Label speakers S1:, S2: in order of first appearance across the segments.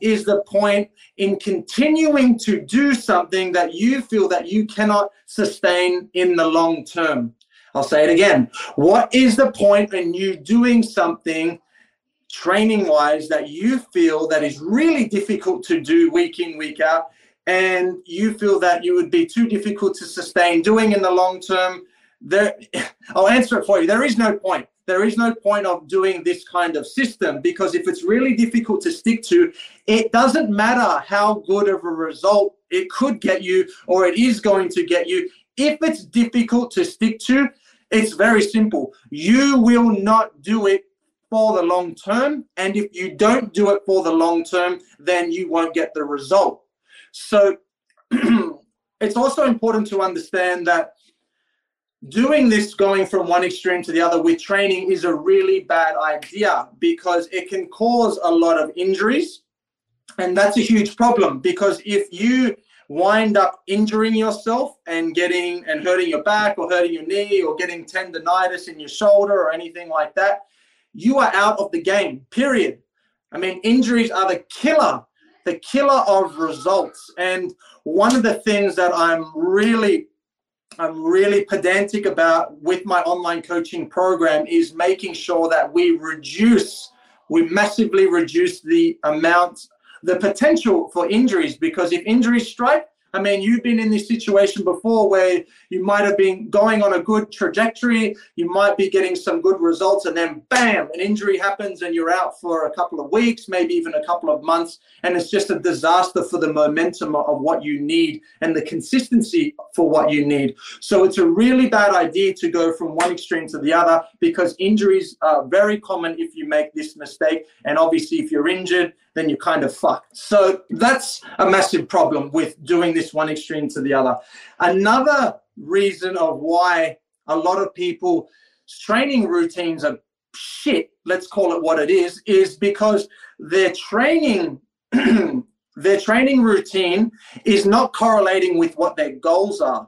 S1: Is the point in continuing to do something that you feel that you cannot sustain in the long term? I'll say it again. What is the point in you doing something training wise that you feel that is really difficult to do week in, week out, and you feel that you would be too difficult to sustain doing in the long term? There, I'll answer it for you. There is no point there is no point of doing this kind of system because if it's really difficult to stick to, it doesn't matter how good of a result it could get you or it is going to get you. If it's difficult to stick to, it's very simple. You will not do it for the long term. And if you don't do it for the long term, then you won't get the result. So it's also important to understand that doing this going from one extreme to the other with training is a really bad idea because it can cause a lot of injuries. And that's a huge problem because if you wind up injuring yourself and getting and hurting your back or hurting your knee or getting tendonitis in your shoulder or anything like that you are out of the game period. I mean injuries are the killer the killer of results. And one of the things that i'm really I'm really pedantic about with my online coaching program is making sure that we reduce, we massively reduce the amount, the potential for injuries because if injuries strike, I mean, you've been in this situation before where you might have been going on a good trajectory, you might be getting some good results, and then bam, an injury happens and you're out for a couple of weeks, maybe even a couple of months. And it's just a disaster for the momentum of what you need and the consistency for what you need. So it's a really bad idea to go from one extreme to the other because injuries are very common if you make this mistake. And obviously, if you're injured, then you're kind of fucked. So that's a massive problem with doing this one extreme to the other. Another reason of why a lot of people training routines are shit, let's call it what it is, is because their training their training routine is not correlating with what their goals are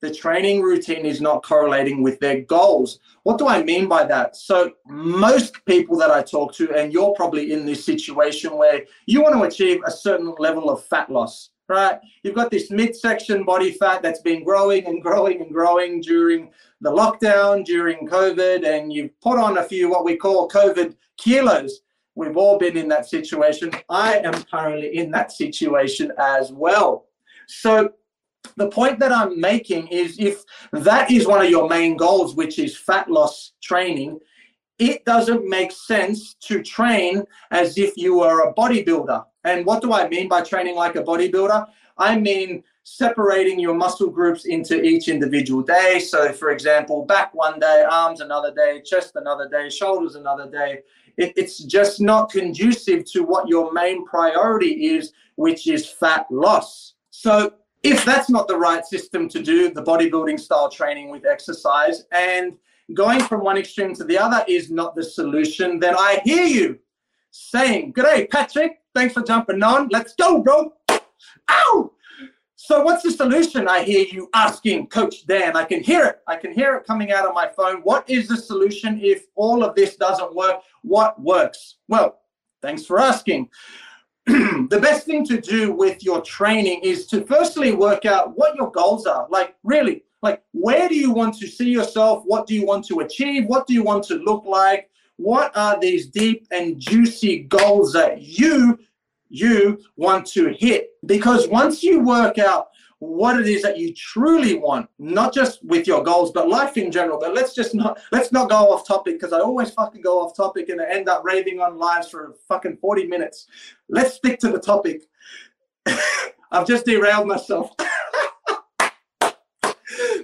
S1: the training routine is not correlating with their goals. What do I mean by that? So, most people that I talk to, and you're probably in this situation where you want to achieve a certain level of fat loss, right? You've got this midsection body fat that's been growing and growing and growing during the lockdown, during COVID, and you've put on a few what we call COVID kilos. We've all been in that situation. I am currently in that situation as well. So, the point that I'm making is if that is one of your main goals, which is fat loss training, it doesn't make sense to train as if you were a bodybuilder. And what do I mean by training like a bodybuilder? I mean separating your muscle groups into each individual day. So, for example, back one day, arms another day, chest another day, shoulders another day. It, it's just not conducive to what your main priority is, which is fat loss. So, if that's not the right system to do the bodybuilding style training with exercise and going from one extreme to the other is not the solution, then I hear you saying, G'day, Patrick. Thanks for jumping on. Let's go, bro. Ow! So, what's the solution? I hear you asking, Coach Dan. I can hear it. I can hear it coming out of my phone. What is the solution if all of this doesn't work? What works? Well, thanks for asking. the best thing to do with your training is to firstly work out what your goals are. Like, really, like, where do you want to see yourself? What do you want to achieve? What do you want to look like? What are these deep and juicy goals that you you want to hit? Because once you work out what it is that you truly want, not just with your goals, but life in general. But let's just not let's not go off topic because I always fucking go off topic and I end up raving on lives for fucking 40 minutes. Let's stick to the topic. I've just derailed myself.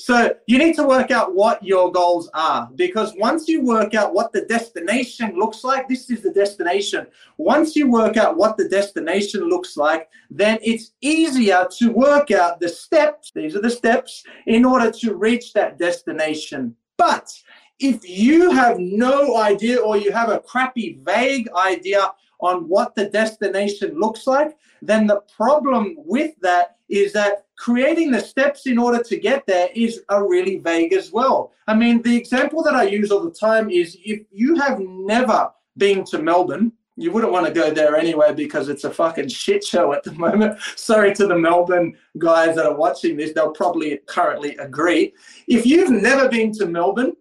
S1: So you need to work out what your goals are because once you work out what the destination looks like, this is the destination. Once you work out what the destination looks like, then it's easier to work out the steps. These are the steps in order to reach that destination. But if you have no idea or you have a crappy, vague idea on what the destination looks like, then the problem with that is that creating the steps in order to get there is a really vague as well. I mean, the example that I use all the time is if you have never been to Melbourne, you wouldn't want to go there anyway because it's a fucking shit show at the moment. Sorry to the Melbourne guys that are watching this, they'll probably currently agree. If you've never been to Melbourne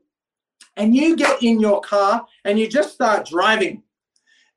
S1: and you get in your car and you just start driving,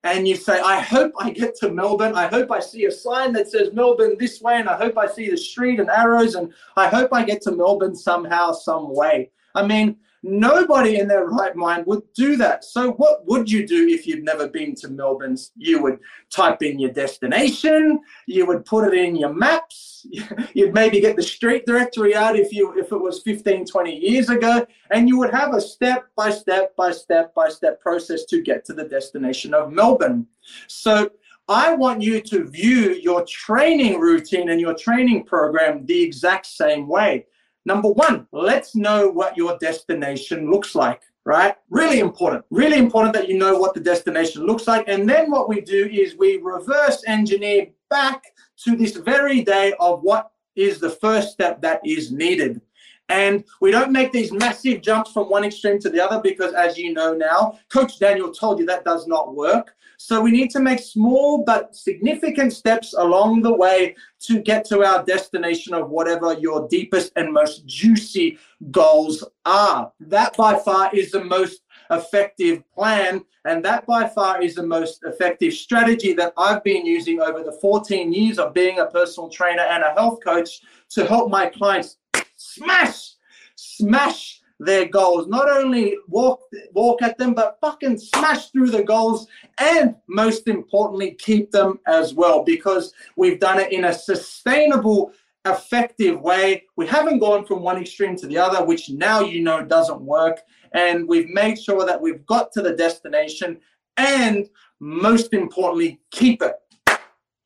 S1: and you say, I hope I get to Melbourne. I hope I see a sign that says Melbourne this way, and I hope I see the street and arrows, and I hope I get to Melbourne somehow, some way. I mean, Nobody in their right mind would do that. So, what would you do if you'd never been to Melbourne? You would type in your destination, you would put it in your maps, you'd maybe get the street directory out if you if it was 15, 20 years ago, and you would have a step by step by step by step process to get to the destination of Melbourne. So, I want you to view your training routine and your training program the exact same way. Number one, let's know what your destination looks like, right? Really important. Really important that you know what the destination looks like. And then what we do is we reverse engineer back to this very day of what is the first step that is needed. And we don't make these massive jumps from one extreme to the other because, as you know now, Coach Daniel told you that does not work. So we need to make small but significant steps along the way to get to our destination of whatever your deepest and most juicy goals are. That by far is the most effective plan. And that by far is the most effective strategy that I've been using over the 14 years of being a personal trainer and a health coach to help my clients smash, smash their goals. Not only walk walk at them, but fucking smash through the goals and most importantly, keep them as well because we've done it in a sustainable, effective way. We haven't gone from one extreme to the other, which now you know doesn't work. And we've made sure that we've got to the destination and most importantly, keep it.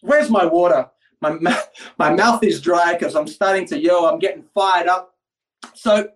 S1: Where's my water? My, my mouth is dry because I'm starting to yell. I'm getting fired up. So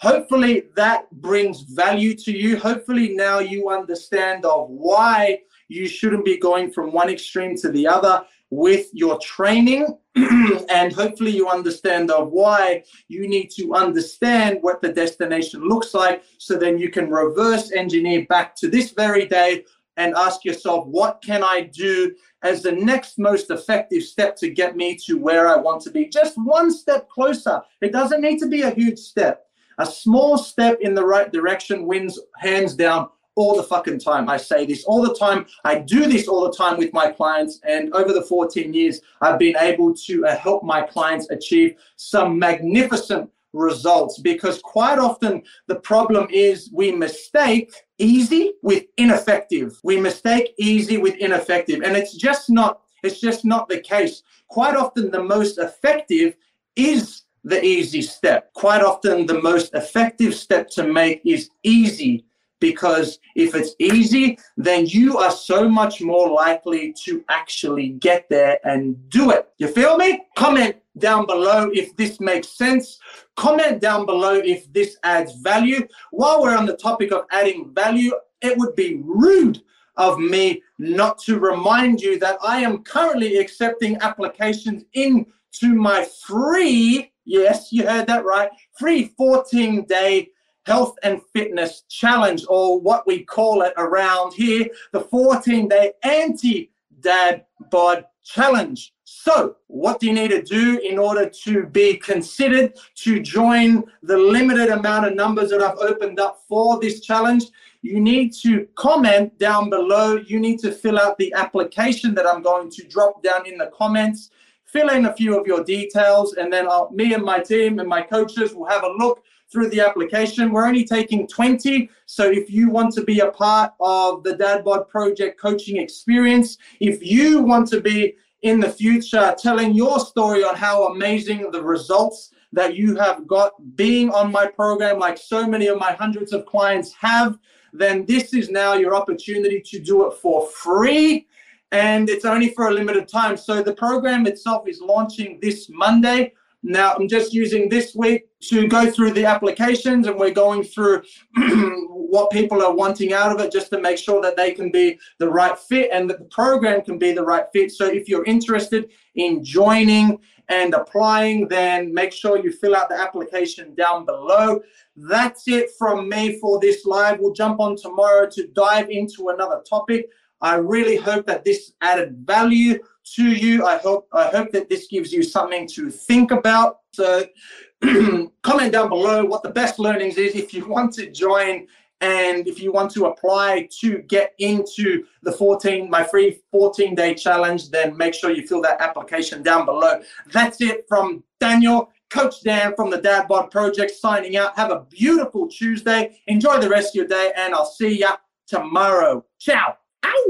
S1: hopefully that brings value to you. Hopefully now you understand of why you shouldn't be going from one extreme to the other with your training. And hopefully you understand of why you need to understand what the destination looks like so then you can reverse engineer back to this very day and ask yourself what can i do as the next most effective step to get me to where i want to be? Just one step closer. It doesn't need to be a huge step a small step in the right direction wins hands down all the fucking time. I say this all the time. I do this all the time with my clients. And over the 14 years, I've been able to uh, help my clients achieve some magnificent results because quite often the problem is we mistake easy with ineffective. We mistake easy with ineffective. And it's just not, it's just not the case. Quite often the most effective is the easy step. Quite often, the most effective step to make is easy because if it's easy, then you are so much more likely to actually get there and do it. You feel me? Comment down below if this makes sense. Comment down below if this adds value. While we're on the topic of adding value, it would be rude of me not to remind you that I am currently accepting applications into my free Yes, you heard that right. Free 14 day health and fitness challenge, or what we call it around here, the 14 day anti dad bod challenge. So, what do you need to do in order to be considered to join the limited amount of numbers that I've opened up for this challenge? You need to comment down below. You need to fill out the application that I'm going to drop down in the comments fill in a few of your details, and then I'll, me and my team and my coaches will have a look through the application. We're only taking 20. So if you want to be a part of the DadBod Project coaching experience, if you want to be in the future telling your story on how amazing the results that you have got being on my program, like so many of my hundreds of clients have, then this is now your opportunity to do it for free. And it's only for a limited time. So the program itself is launching this Monday. Now, I'm just using this week to go through the applications and we're going through what people are wanting out of it just to make sure that they can be the right fit and that the program can be the right fit. So, if you're interested in joining and applying, then make sure you fill out the application down below. That's it from me for this live. We'll jump on tomorrow to dive into another topic. I really hope that this added value to you. I hope I hope that this gives you something to think about. So comment down below what the best learnings is if you want to join and if you want to apply to get into the 14 my free 14 day challenge then make sure you fill that application down below that's it from daniel coach dan from the dad bod project signing out have a beautiful tuesday enjoy the rest of your day and i'll see ya tomorrow ciao Ow!